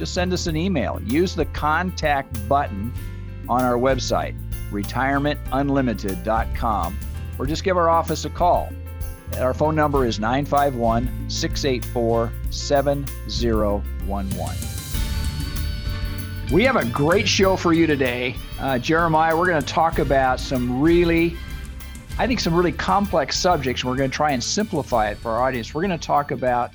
just send us an email. Use the contact button on our website, retirementunlimited.com, or just give our office a call. Our phone number is 951 684 7011. We have a great show for you today. Uh, Jeremiah, we're going to talk about some really, I think, some really complex subjects. We're going to try and simplify it for our audience. We're going to talk about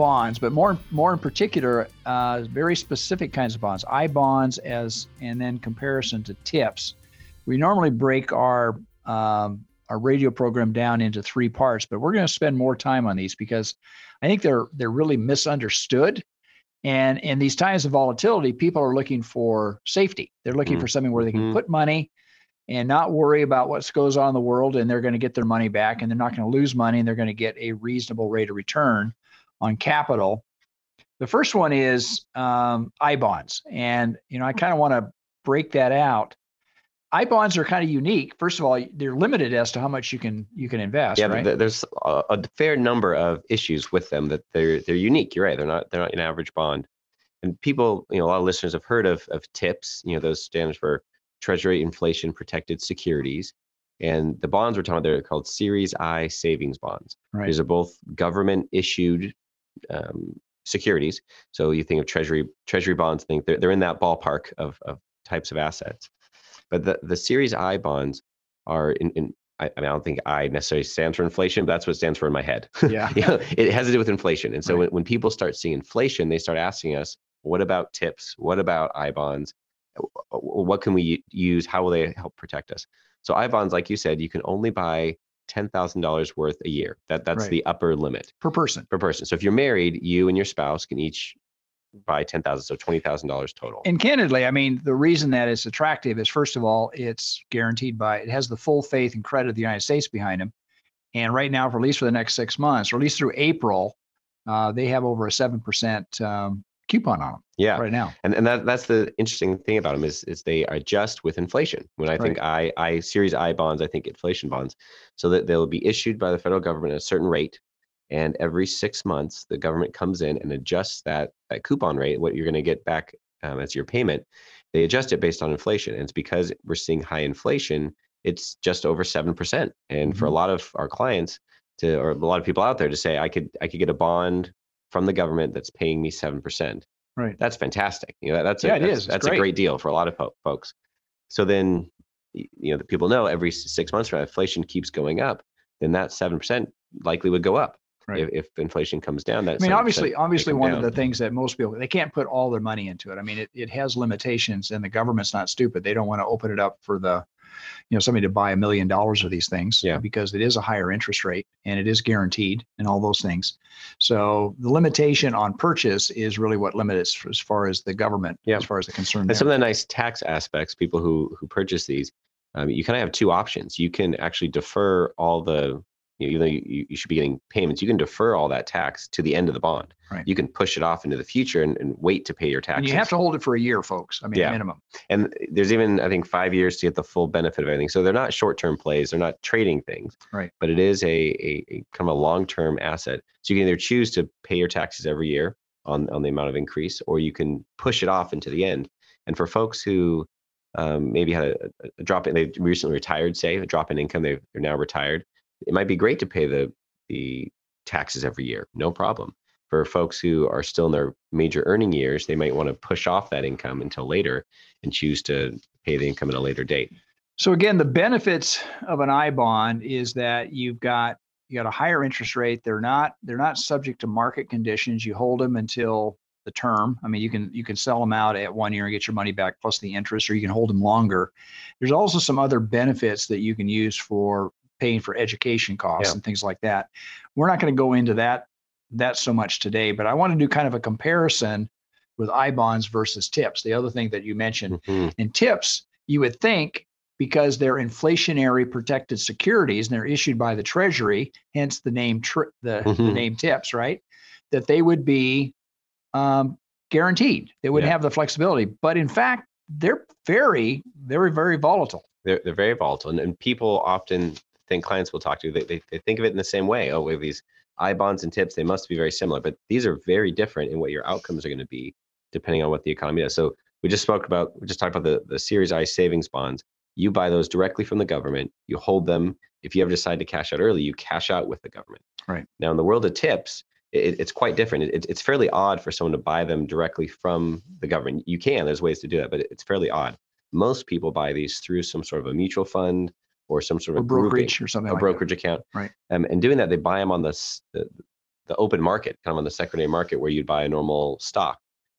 bonds, but more more in particular, uh, very specific kinds of bonds, I bonds as and then comparison to tips. We normally break our um, our radio program down into three parts, but we're going to spend more time on these because I think they're they're really misunderstood. And in these times of volatility, people are looking for safety. They're looking mm-hmm. for something where they can mm-hmm. put money and not worry about what goes on in the world, and they're going to get their money back, and they're not going to lose money, and they're going to get a reasonable rate of return on capital. The first one is um, I bonds, and you know I kind of want to break that out. I bonds are kind of unique. First of all, they're limited as to how much you can you can invest. Yeah, right? there's a, a, fair number of issues with them that they're they're unique. You're right. They're not they're not an average bond. And people, you know, a lot of listeners have heard of of TIPS. You know, those stands for Treasury Inflation Protected Securities. And the bonds we're talking about, they're called Series I savings bonds. Right. These are both government issued um, securities. So you think of treasury treasury bonds. Think they're, they're in that ballpark of, of types of assets. But the the Series I bonds are in, in I, mean, I don't think I necessarily stands for inflation, but that's what stands for in my head. Yeah. you know, it has to do with inflation. And so right. when, when people start seeing inflation, they start asking us, what about tips? What about I bonds? What can we use? How will they help protect us? So I bonds, like you said, you can only buy $10,000 worth a year. That that's right. the upper limit per person. Per person. So if you're married, you and your spouse can each buy 10,000 so $20,000 total. And candidly, I mean, the reason that it's attractive is first of all, it's guaranteed by it has the full faith and credit of the United States behind them. And right now, for at least for the next six months, or at least through April, uh, they have over a seven percent um, coupon on them. Yeah, right now. And and that that's the interesting thing about them is is they adjust with inflation. When I think. I I Series I bonds, I think inflation bonds, so that they'll be issued by the federal government at a certain rate, and every six months the government comes in and adjusts that that coupon rate, what you're going to get back um, as your payment. They adjust it based on inflation, and it's because we're seeing high inflation. It's just over seven percent, and mm-hmm. for a mm-hmm. lot of our clients to or a lot of people out there to say I could I could get a bond from the government that's paying me 7%. Right. That's fantastic. You know, that's yeah, a, it that's, is. that's great. a great deal for a lot of po- folks. So then, you know, the people know every six months, when inflation keeps going up, then that 7% likely would go up. Right. If, if inflation comes down, that I mean, obviously, obviously, one down. of the things that most people they can't put all their money into it. I mean, it, it has limitations, and the government's not stupid. They don't want to open it up for the you know somebody to buy a million dollars of these things yeah. because it is a higher interest rate and it is guaranteed and all those things so the limitation on purchase is really what limits as far as the government yeah. as far as the concern and some of the nice tax aspects people who who purchase these um, you kind of have two options you can actually defer all the you know, you, you should be getting payments, you can defer all that tax to the end of the bond. Right. You can push it off into the future and, and wait to pay your taxes. And you have to hold it for a year, folks. I mean, yeah. minimum. And there's even, I think, five years to get the full benefit of everything. So they're not short-term plays. They're not trading things. Right. But it is a, a, a kind of a long-term asset. So you can either choose to pay your taxes every year on, on the amount of increase, or you can push it off into the end. And for folks who um, maybe had a, a drop in, they recently retired, say, a drop in income, They they're now retired. It might be great to pay the the taxes every year, no problem. For folks who are still in their major earning years, they might want to push off that income until later and choose to pay the income at a later date. So again, the benefits of an I bond is that you've got you got a higher interest rate. They're not they're not subject to market conditions. You hold them until the term. I mean, you can you can sell them out at one year and get your money back plus the interest, or you can hold them longer. There's also some other benefits that you can use for paying for education costs yeah. and things like that. We're not going to go into that that so much today, but I want to do kind of a comparison with I bonds versus tips. The other thing that you mentioned, Mhm. and tips, you would think because they're inflationary protected securities and they're issued by the Treasury, hence the name tri- the, the Mhm. name tips, right? That they would be um, guaranteed. They wouldn't Yeah. have the flexibility, but in fact, they're very, very, very volatile. They're, they're very volatile. And, and people often think clients will talk to, they, they, they think of it in the same way. Oh, we have these I bonds and tips, they must be very similar, but these are very different in what your outcomes are going to be depending on what the economy does. So we just spoke about, we just talked about the, the Series I savings bonds. You buy those directly from the government, you hold them. If you ever decide to cash out early, you cash out with the government. Right. Now, in the world of tips, it, it's quite different. It, it's fairly odd for someone to buy them directly from the government. You can, there's ways to do that, but it's fairly odd. Most people buy these through some sort of a mutual fund or some sort Or of grouping, brokerage or something a like brokerage account. Right. Um, and doing that, they buy them on the, the the open market, kind of on the secondary market where you'd buy a normal stock.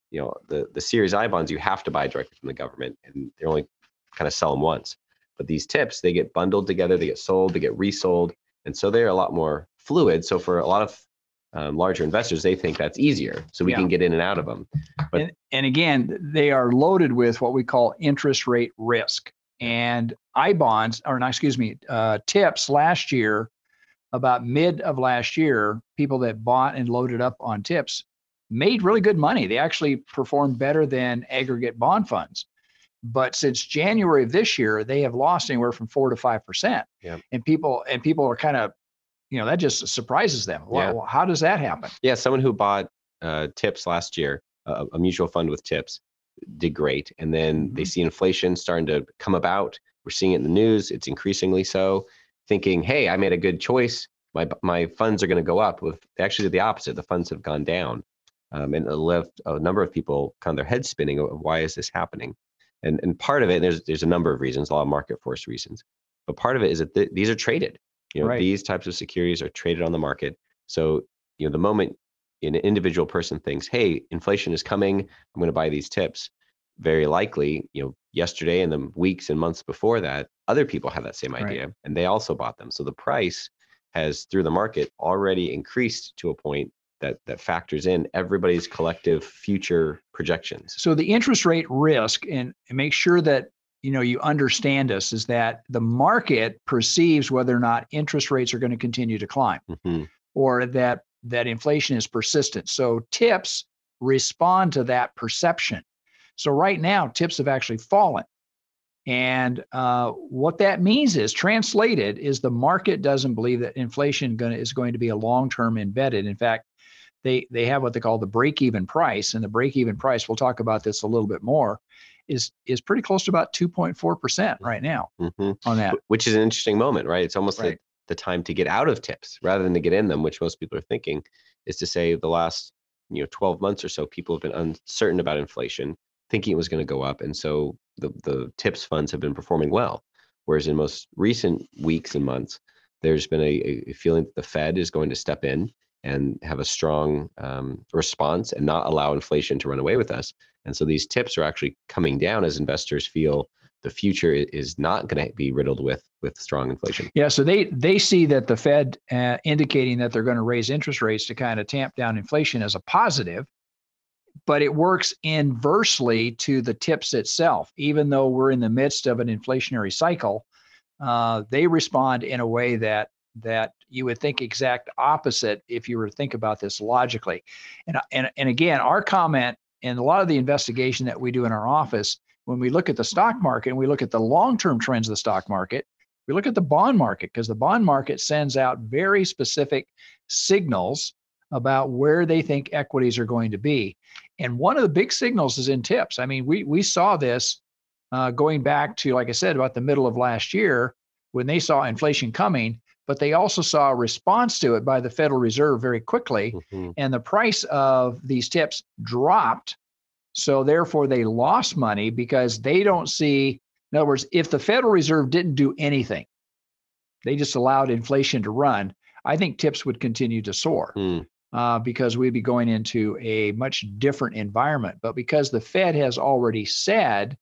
You know, the the Series I bonds you have to buy directly from the government, and they only kind of sell them once. But these tips, they get bundled together, they get sold, they get resold, and so they're a lot more fluid. So for a lot of um, larger investors, they think that's easier, so we Yeah. can get in and out of them. But- and, and again, they are loaded with what we call interest rate risk. And I bonds, or not, excuse me, uh, tips last year, about mid of last year, people that bought and loaded up on tips made really good money. They actually performed better than aggregate bond funds. But since January of this year, they have lost anywhere from four to five percent. Yeah. And people and people are kind of, you know, that just surprises them. Yeah. Wow, how does that happen? Yeah, someone who bought uh, tips last year, a, a mutual fund with tips, did great. And then they Mhm. see inflation starting to come about. We're seeing it in the news. It's increasingly so. Thinking, hey, I made a good choice. My my funds are going to go up. With they actually the opposite. The funds have gone down, um, and it left a number of people kind of their heads spinning. Of why is this happening? And and part of it, there's there's a number of reasons, a lot of market force reasons. But part of it is that th- these are traded. You know, Right. these types of securities are traded on the market. So you know, the moment an individual person thinks, "Hey, inflation is coming. I'm going to buy these tips." Very likely, you know, yesterday and the weeks and months before that, other people had that same Right. idea and they also bought them. So the price has through the market already increased to a point that that factors in everybody's collective future projections. So the interest rate risk, and, and make sure that you know you understand us, is that the market perceives whether or not interest rates are going to continue to climb, Mhm. or that that inflation is persistent. So tips respond to that perception. So right now, tips have actually fallen. And uh, what that means is, translated, is the market doesn't believe that inflation gonna, is going to be a long-term embedded. In fact, they they have what they call the break-even price, and the break-even price. We'll talk about this a little bit more. Is is pretty close to about 2.4 percent right now Mhm. on that. Which is an interesting moment, right? It's almost Right. like the time to get out of tips rather than to get in them, which most people are thinking, is to say the last you know 12 months or so, people have been uncertain about inflation, thinking it was going to go up, and so the the tips funds have been performing well. Whereas in most recent weeks and months, there's been a, a feeling that the Fed is going to step in and have a strong um, response and not allow inflation to run away with us. And so these tips are actually coming down as investors feel the future is not going to be riddled with with strong inflation. Yeah, so they they see that the Fed uh, indicating that they're going to raise interest rates to kind of tamp down inflation as a positive, but it works inversely to the tips itself. Even though we're in the midst of an inflationary cycle, uh, they respond in a way that that you would think exact opposite if you were to think about this logically. And and and again, our comment and a lot of the investigation that we do in our office when we look at the stock market and we look at the long-term trends of the stock market we look at the bond market because the bond market sends out very specific signals about where they think equities are going to be. And one of the big signals is in tips. I mean, we we saw this uh, going back to, like I said, about the middle of last year when they saw inflation coming, but they also saw a response to it by the Federal Reserve very quickly, Mhm. and the price of these tips dropped. So therefore, they lost money because they don't see. In other words, if the Federal Reserve didn't do anything, they just allowed inflation to run. I think tips would continue to soar Hmm. uh, because we'd be going into a much different environment. But because the Fed has already said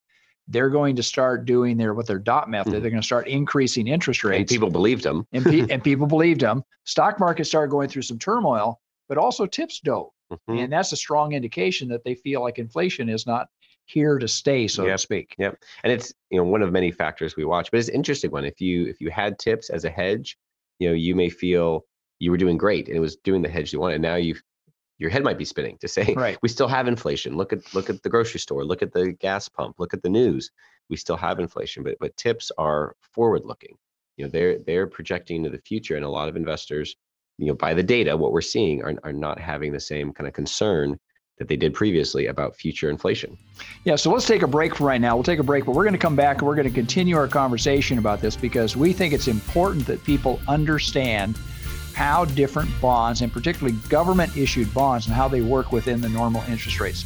they're going to start doing their what their dot method, Mhm. they're going to start increasing interest And rates, people believed them. and, pe- and people believed them. Stock market started going through some turmoil, but also tips dove. Mm-hmm. And that's a strong indication that they feel like inflation is not here to stay, so yep. to speak. Yep. And it's you know one of many factors we watch, but it's an interesting one. If you if you had tips as a hedge, you know you may feel you were doing great and it was doing the hedge you wanted. Now you your head might be spinning to say right. we still have inflation. Look at look at the grocery store, look at the gas pump, look at the news. We still have inflation, but but tips are forward looking. You know they're they're projecting into the future, and a lot of investors, you know, by the data, what we're seeing are are not having the same kind of concern that they did previously about future inflation. Yeah, so let's take a break for right now. We'll take a break, but we're going to come back and we're going to continue our conversation about this because we think it's important that people understand how different bonds, and particularly government issued bonds, and how they work within the normal interest rates.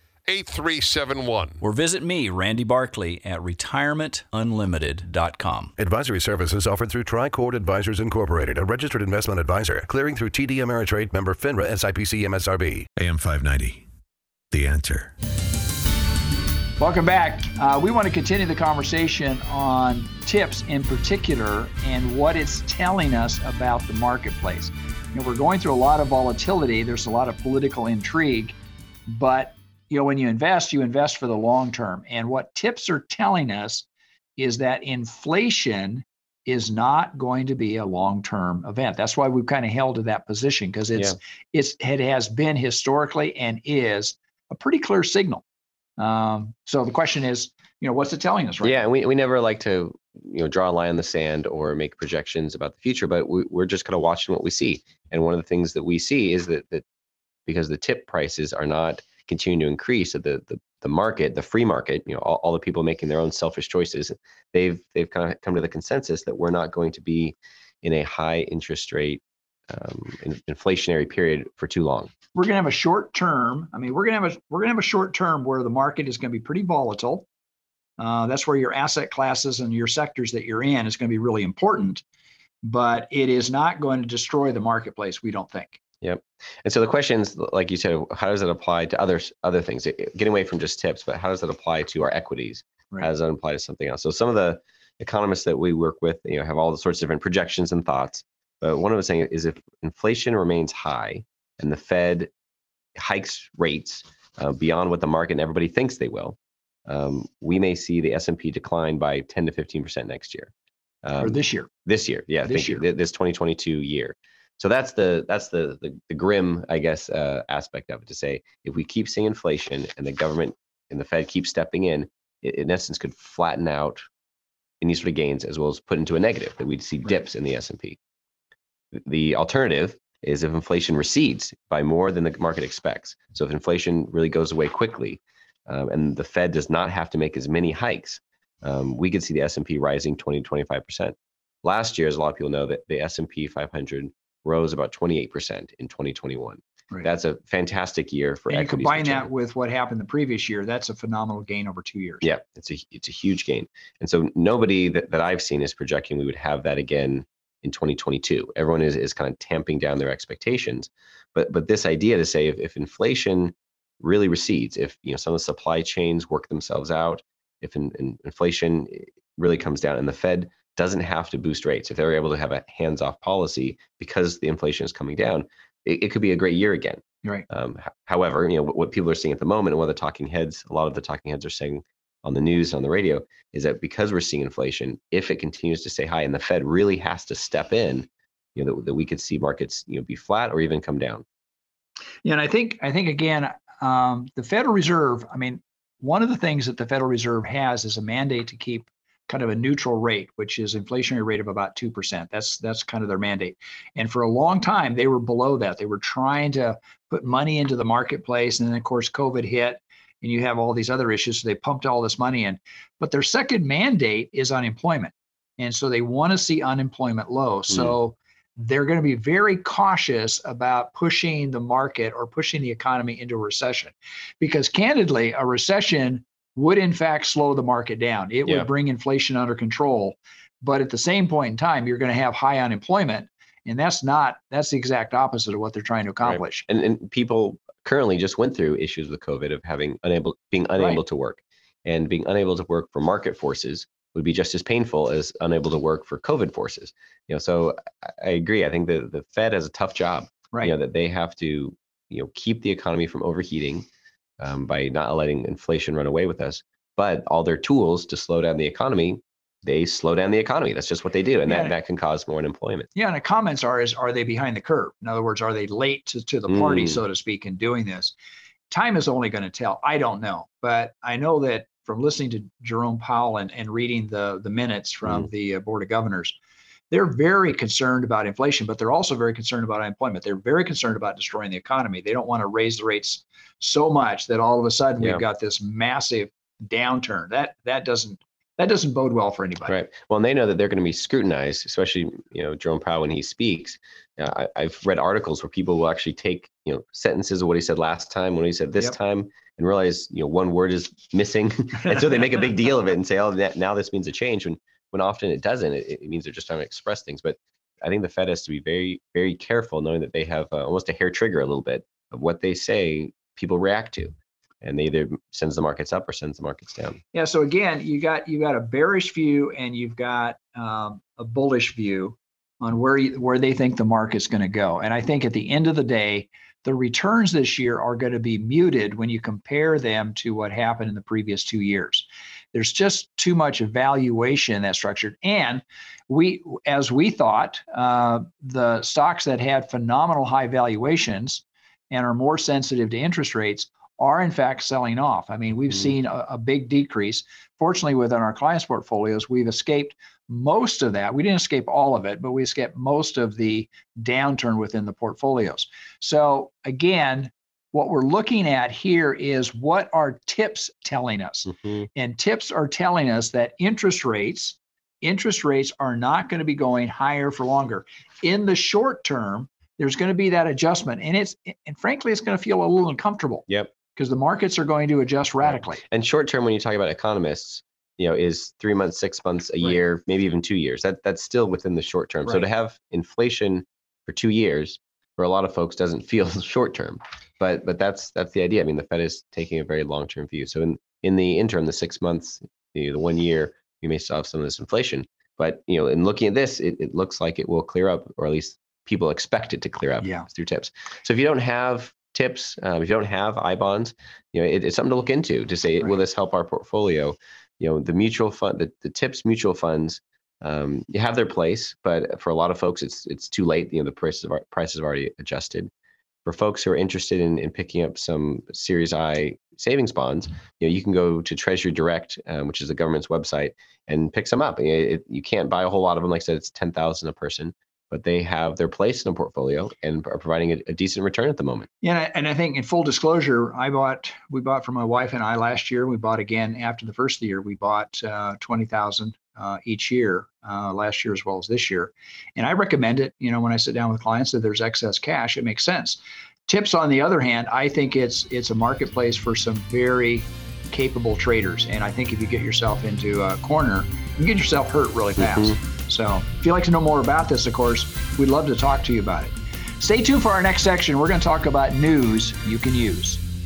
8371. Or visit me, Randy Barkley, at retirementunlimited.com. Advisory services offered through Tricord Advisors Incorporated, a registered investment advisor, clearing through TD Ameritrade member FINRA SIPC MSRB. AM 590. The answer. Welcome back. Uh, we want to continue the conversation on tips in particular and what it's telling us about the marketplace. You know, we're going through a lot of volatility. There's a lot of political intrigue, but you know, when you invest, you invest for the long term. And what tips are telling us is that inflation is not going to be a long-term event. That's why we've kind of held to that position because it's yeah. it's it has been historically and is a pretty clear signal. Um, so the question is, you know, what's it telling us, right? Yeah, we, we never like to, you know, draw a line in the sand or make projections about the future, but we, we're just kind of watching what we see. And one of the things that we see is that that because the tip prices are not continuing to increase at the, the the market, the free market, you know, all, all the people making their own selfish choices, they've they've kind of come to the consensus that we're not going to be in a high interest rate um, inflationary period for too long. We're going to have a short term. I mean, we're going to have a we're going to have a short term where the market is going to be pretty volatile. Uh, that's where your asset classes and your sectors that you're in is going to be really important, but it is not going to destroy the marketplace. We don't think. Yep. And so the questions, like you said, how does it apply to other other things? Getting away from just tips, but how does it apply to our equities? Right. How does it apply to something else? So some of the economists that we work with, you know, have all the sorts of different projections and thoughts. But one of them saying is if inflation remains high and the Fed hikes rates uh, beyond what the market and everybody thinks they will, um, we may see the S&P decline by 10 to 15 percent next year. Um, or this year. This year, yeah, this year, you, this 2022 year. So that's the that's the the, the grim, I guess, uh, aspect of it. To say if we keep seeing inflation and the government and the Fed keep stepping in, it, in essence, could flatten out any sort of gains as well as put into a negative. That we'd see dips in the S and P. The alternative is if inflation recedes by more than the market expects. So if inflation really goes away quickly, um, and the Fed does not have to make as many hikes, um, we could see the S&P rising 20 to 25 percent. Last year, as a lot of people know, that the S&P 500 rose about 28% in 2021. Right. That's a fantastic year for. And you combine that with what happened the previous year. That's a phenomenal gain over two years. Yeah, it's a it's a huge gain. And so nobody that, that I've seen is projecting we would have that again in 2022. Everyone is is kind of tamping down their expectations. But but this idea to say if, if inflation really recedes, if you know some of the supply chains work themselves out, if in, in inflation really comes down, and the Fed doesn't have to boost rates. If they're able to have a hands-off policy because the inflation is coming down, it, it could be a great year again. Right. Um, however, you know what, what, people are seeing at the moment, and what the talking heads, a lot of the talking heads are saying on the news and on the radio, is that because we're seeing inflation, if it continues to stay high, and the Fed really has to step in, you know, that, that we could see markets, you know, be flat or even come down. Yeah, and I think I think again, um, the Federal Reserve. I mean, one of the things that the Federal Reserve has is a mandate to keep kind of a neutral rate, which is inflationary rate of about 2%. That's that's kind of their mandate. And for a long time they were below that. They were trying to put money into the marketplace and then of course COVID hit and you have all these other issues so they pumped all this money in. But their second mandate is unemployment. And so they want to see unemployment low. So mm. they're going to be very cautious about pushing the market or pushing the economy into a recession. Because candidly, a recession would in fact slow the market down. It yeah. would bring inflation under control. But at the same point in time, you're going to have high unemployment. And that's not, that's the exact opposite of what they're trying to accomplish. Right. And, and people currently just went through issues with COVID of having unable, being unable right. to work and being unable to work for market forces would be just as painful as unable to work for COVID forces. You know, so I agree. I think the the Fed has a tough job. Right. You know that they have to you know keep the economy from overheating um, by not letting inflation run away with us. But all their tools to slow down the economy, they slow down the economy. That's just what they do, and yeah. that, that can cause more unemployment. Yeah, and the comments are is are they behind the curve? In other words, are they late to, to the party, mm. so to speak, in doing this? Time is only going to tell. I don't know, but I know that from listening to Jerome Powell and, and reading the the minutes from mm. the uh, Board of Governors, they're very concerned about inflation, but they're also very concerned about unemployment. They're very concerned about destroying the economy. They don't want to raise the rates so much that all of a sudden yeah. we've got this massive downturn. That that doesn't that doesn't bode well for anybody. Right. Well, and they know that they're going to be scrutinized, especially you know Jerome Powell when he speaks. Uh, I, have read articles where people will actually take you know sentences of what he said last time, when he said this yep. time, and realize you know one word is missing, and so they make a big deal of it and say, oh, now this means a change. When when often it doesn't. It, it means they're just trying to express things. But I think the Fed has to be very, very careful, knowing that they have uh, almost a hair trigger a little bit of what they say people react to, and they either sends the markets up or sends the markets down. Yeah. So again, you got you got a bearish view and you've got um, a bullish view on where you, where they think the market's going to go. And I think at the end of the day, the returns this year are going to be muted when you compare them to what happened in the previous two years. There's just too much evaluation in that structure. And we, as we thought, uh, the stocks that had phenomenal high valuations and are more sensitive to interest rates are in fact selling off. I mean, we've mm-hmm. seen a, a, big decrease. Fortunately, within our clients' portfolios, we've escaped most of that. We didn't escape all of it, but we escaped most of the downturn within the portfolios. So again, what we're looking at here is what are tips telling us mm-hmm. and tips are telling us that interest rates interest rates are not going to be going higher for longer in the short term there's going to be that adjustment and it's and frankly it's going to feel a little uncomfortable yep because the markets are going to adjust radically right. and short term when you talk about economists you know is three months six months a right. year maybe even two years that that's still within the short term right. so to have inflation for two years for a lot of folks doesn't feel short term but but that's that's the idea. I mean, the Fed is taking a very long term view. So in in the interim, the six months, you know, the one year, you may still have some of this inflation. But you know, in looking at this, it, it looks like it will clear up, or at least people expect it to clear up yeah. through tips. So if you don't have tips, um, if you don't have I bonds, you know, it, it's something to look into to say, right. will this help our portfolio? You know, the mutual fund, the, the tips mutual funds, um, you have their place, but for a lot of folks, it's it's too late. You know, the prices are, prices have already adjusted for folks who are interested in, in picking up some Series I savings bonds, you know, you can go to Treasury Direct, um, which is the government's website, and pick some up. It, it, you can't buy a whole lot of them. Like I said, it's ten thousand a person, but they have their place in a portfolio and are providing a, a, decent return at the moment. Yeah, and I think in full disclosure, I bought we bought for my wife and I last year. We bought again after the first year. We bought uh, twenty thousand uh, each year, uh, last year as well as this year. And I recommend it. You know, when I sit down with clients, that there's excess cash, it makes sense. Tips, on the other hand, I think it's it's a marketplace for some very capable traders. And I think if you get yourself into a corner, you get yourself hurt really fast. Mm-hmm. So if you'd like to know more about this, of course, we'd love to talk to you about it. Stay tuned for our next section. We're going to talk about news you can use.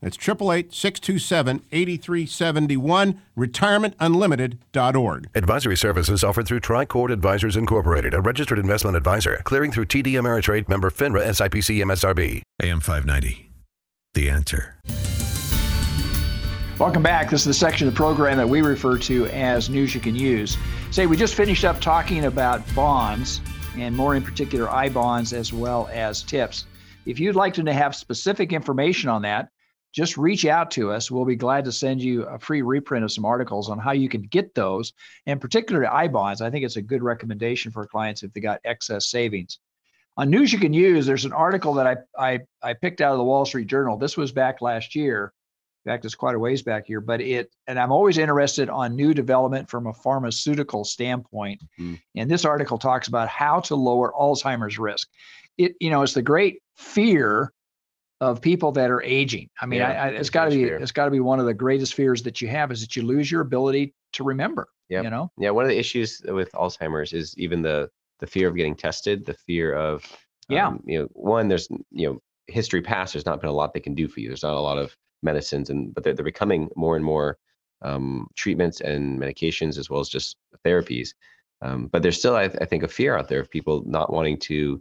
That's 888 627 8371, retirementunlimited.org. Advisory services offered through Tricord Advisors Incorporated, a registered investment advisor, clearing through TD Ameritrade member FINRA SIPC MSRB. AM 590. The answer. Welcome back. This is the section of the program that we refer to as News You Can Use. Say, we just finished up talking about bonds, and more in particular, I bonds as well as tips. If you'd like to have specific information on that, just reach out to us. We'll be glad to send you a free reprint of some articles on how you can get those, and particularly I bonds. I think it's a good recommendation for clients if they got excess savings. On News You Can Use, there's an article that I, I, I picked out of the Wall Street Journal. This was back last year in fact, it's quite a ways back here, but it, and I'm always interested on new development from a pharmaceutical standpoint. Mm-hmm. And this article talks about how to lower Alzheimer's risk. It, you know, it's the great fear of people that are aging. I mean, yeah, I, I, it's got to be, fear. it's got to be one of the greatest fears that you have is that you lose your ability to remember. Yeah. You know? Yeah. One of the issues with Alzheimer's is even the, the fear of getting tested, the fear of, yeah, um, you know, one, there's, you know, history past, there's not been a lot they can do for you. There's not a lot of medicines and but they're, they're becoming more and more um, treatments and medications as well as just therapies um, but there's still I, I, think a fear out there of people not wanting to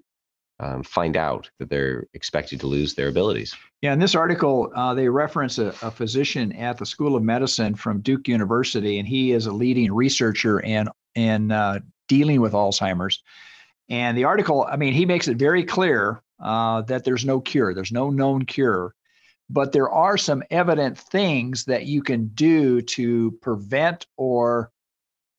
um, find out that they're expected to lose their abilities. Yeah in this article uh, they reference a, a, physician at the school of medicine from duke university and he is a leading researcher in in uh, dealing with alzheimer's. And the article i mean he makes it very clear uh, that there's no cure there's no known cure. But there are some evident things that you can do to prevent or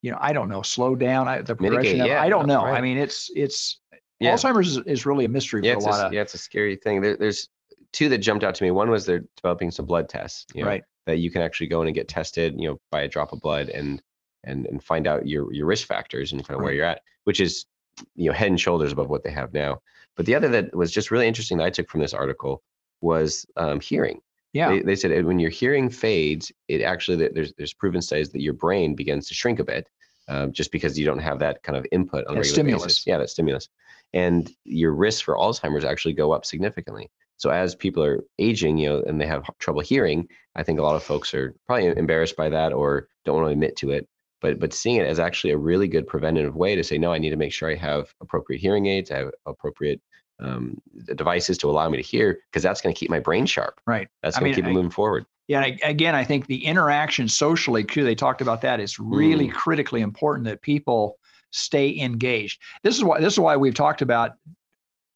you know i don't know slow down the progression yeah, i don't know. Right. i mean it's it's yeah. alzheimer's is, is, really a mystery yeah, for a lot a, of yeah it's a scary thing there, there's two that jumped out to me one was they're developing some blood tests you know, right that you can actually go in and get tested you know by a drop of blood and and and find out your your risk factors and kind of right. where you're at which is you know head and shoulders above what they have now but the other that was just really interesting that i took from this article was um, hearing. Yeah. They, they, said when your hearing fades, it actually there's there's proven studies that your brain begins to shrink a bit, um, just because you don't have that kind of input on a stimulus. basis. Yeah, that stimulus, and your risk for Alzheimer's actually go up significantly. So as people are aging, you know, and they have trouble hearing, I think a lot of folks are probably embarrassed by that or don't want to admit to it. But but seeing it as actually a really good preventative way to say, no, I need to make sure I have appropriate hearing aids, I have appropriate um, devices to allow me to hear because that's going to keep my brain sharp. Right. That's going to keep I, it moving forward. Yeah. Again, I think the interaction socially too. They talked about that. It's really mm. critically important that people stay engaged. This is why. This is why we've talked about.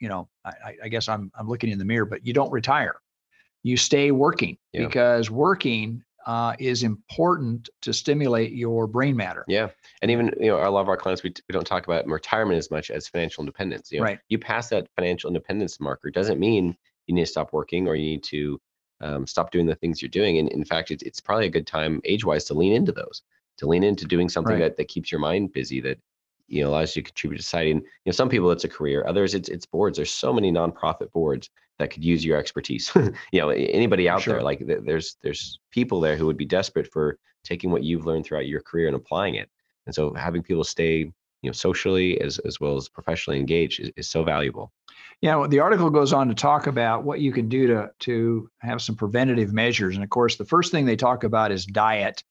You know, I, I guess I'm I'm looking in the mirror, but you don't retire. You stay working yeah. because working uh, is important to stimulate your brain matter. Yeah, and even you know, a lot of our clients we, we don't talk about retirement as much as financial independence. You know, right. You pass that financial independence marker doesn't mean you need to stop working or you need to um, stop doing the things you're doing. And in fact, it's it's probably a good time age-wise to lean into those, to lean into doing something right. that that keeps your mind busy that you know allows you to contribute to society. And you know, some people it's a career, others it's it's boards. There's so many nonprofit boards that could use your expertise. you know, anybody out sure. there, like there's there's people there who would be desperate for taking what you've learned throughout your career and applying it. And so having people stay, you know, socially as as well as professionally engaged is, is so valuable. Yeah, well, the article goes on to talk about what you can do to to have some preventative measures. And of course, the first thing they talk about is diet.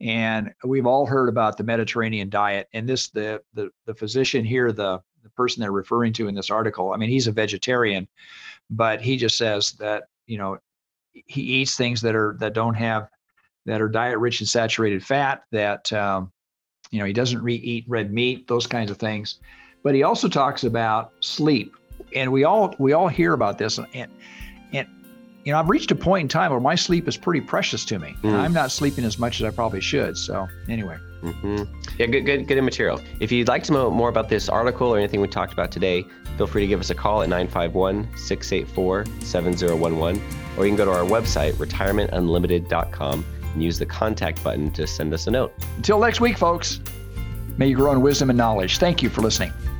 And we've all heard about the Mediterranean diet. And this the the the physician here, the the person they're referring to in this article, I mean, he's a vegetarian, but he just says that you know he eats things that are that don't have that are diet rich in saturated fat that um, you know he doesn't re- eat red meat those kinds of things but he also talks about sleep and we all we all hear about this and and you know i've reached a point in time where my sleep is pretty precious to me. Mm. i'm not sleeping as much as i probably should so anyway. Mm-hmm. yeah good good good material. If you'd like to know more about this article or anything we talked about today feel free to give us a call at 951-684-7011 or you can go to our website retirementunlimited.com and use the contact button to send us a note. Until next week folks may you grow in wisdom and knowledge. Thank you for listening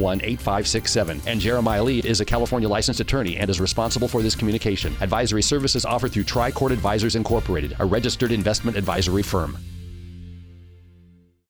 0518567, and Jeremiah Lee is a California licensed attorney and is responsible for this communication. Advisory services offered through Tricord Advisors Incorporated, a registered investment advisory firm.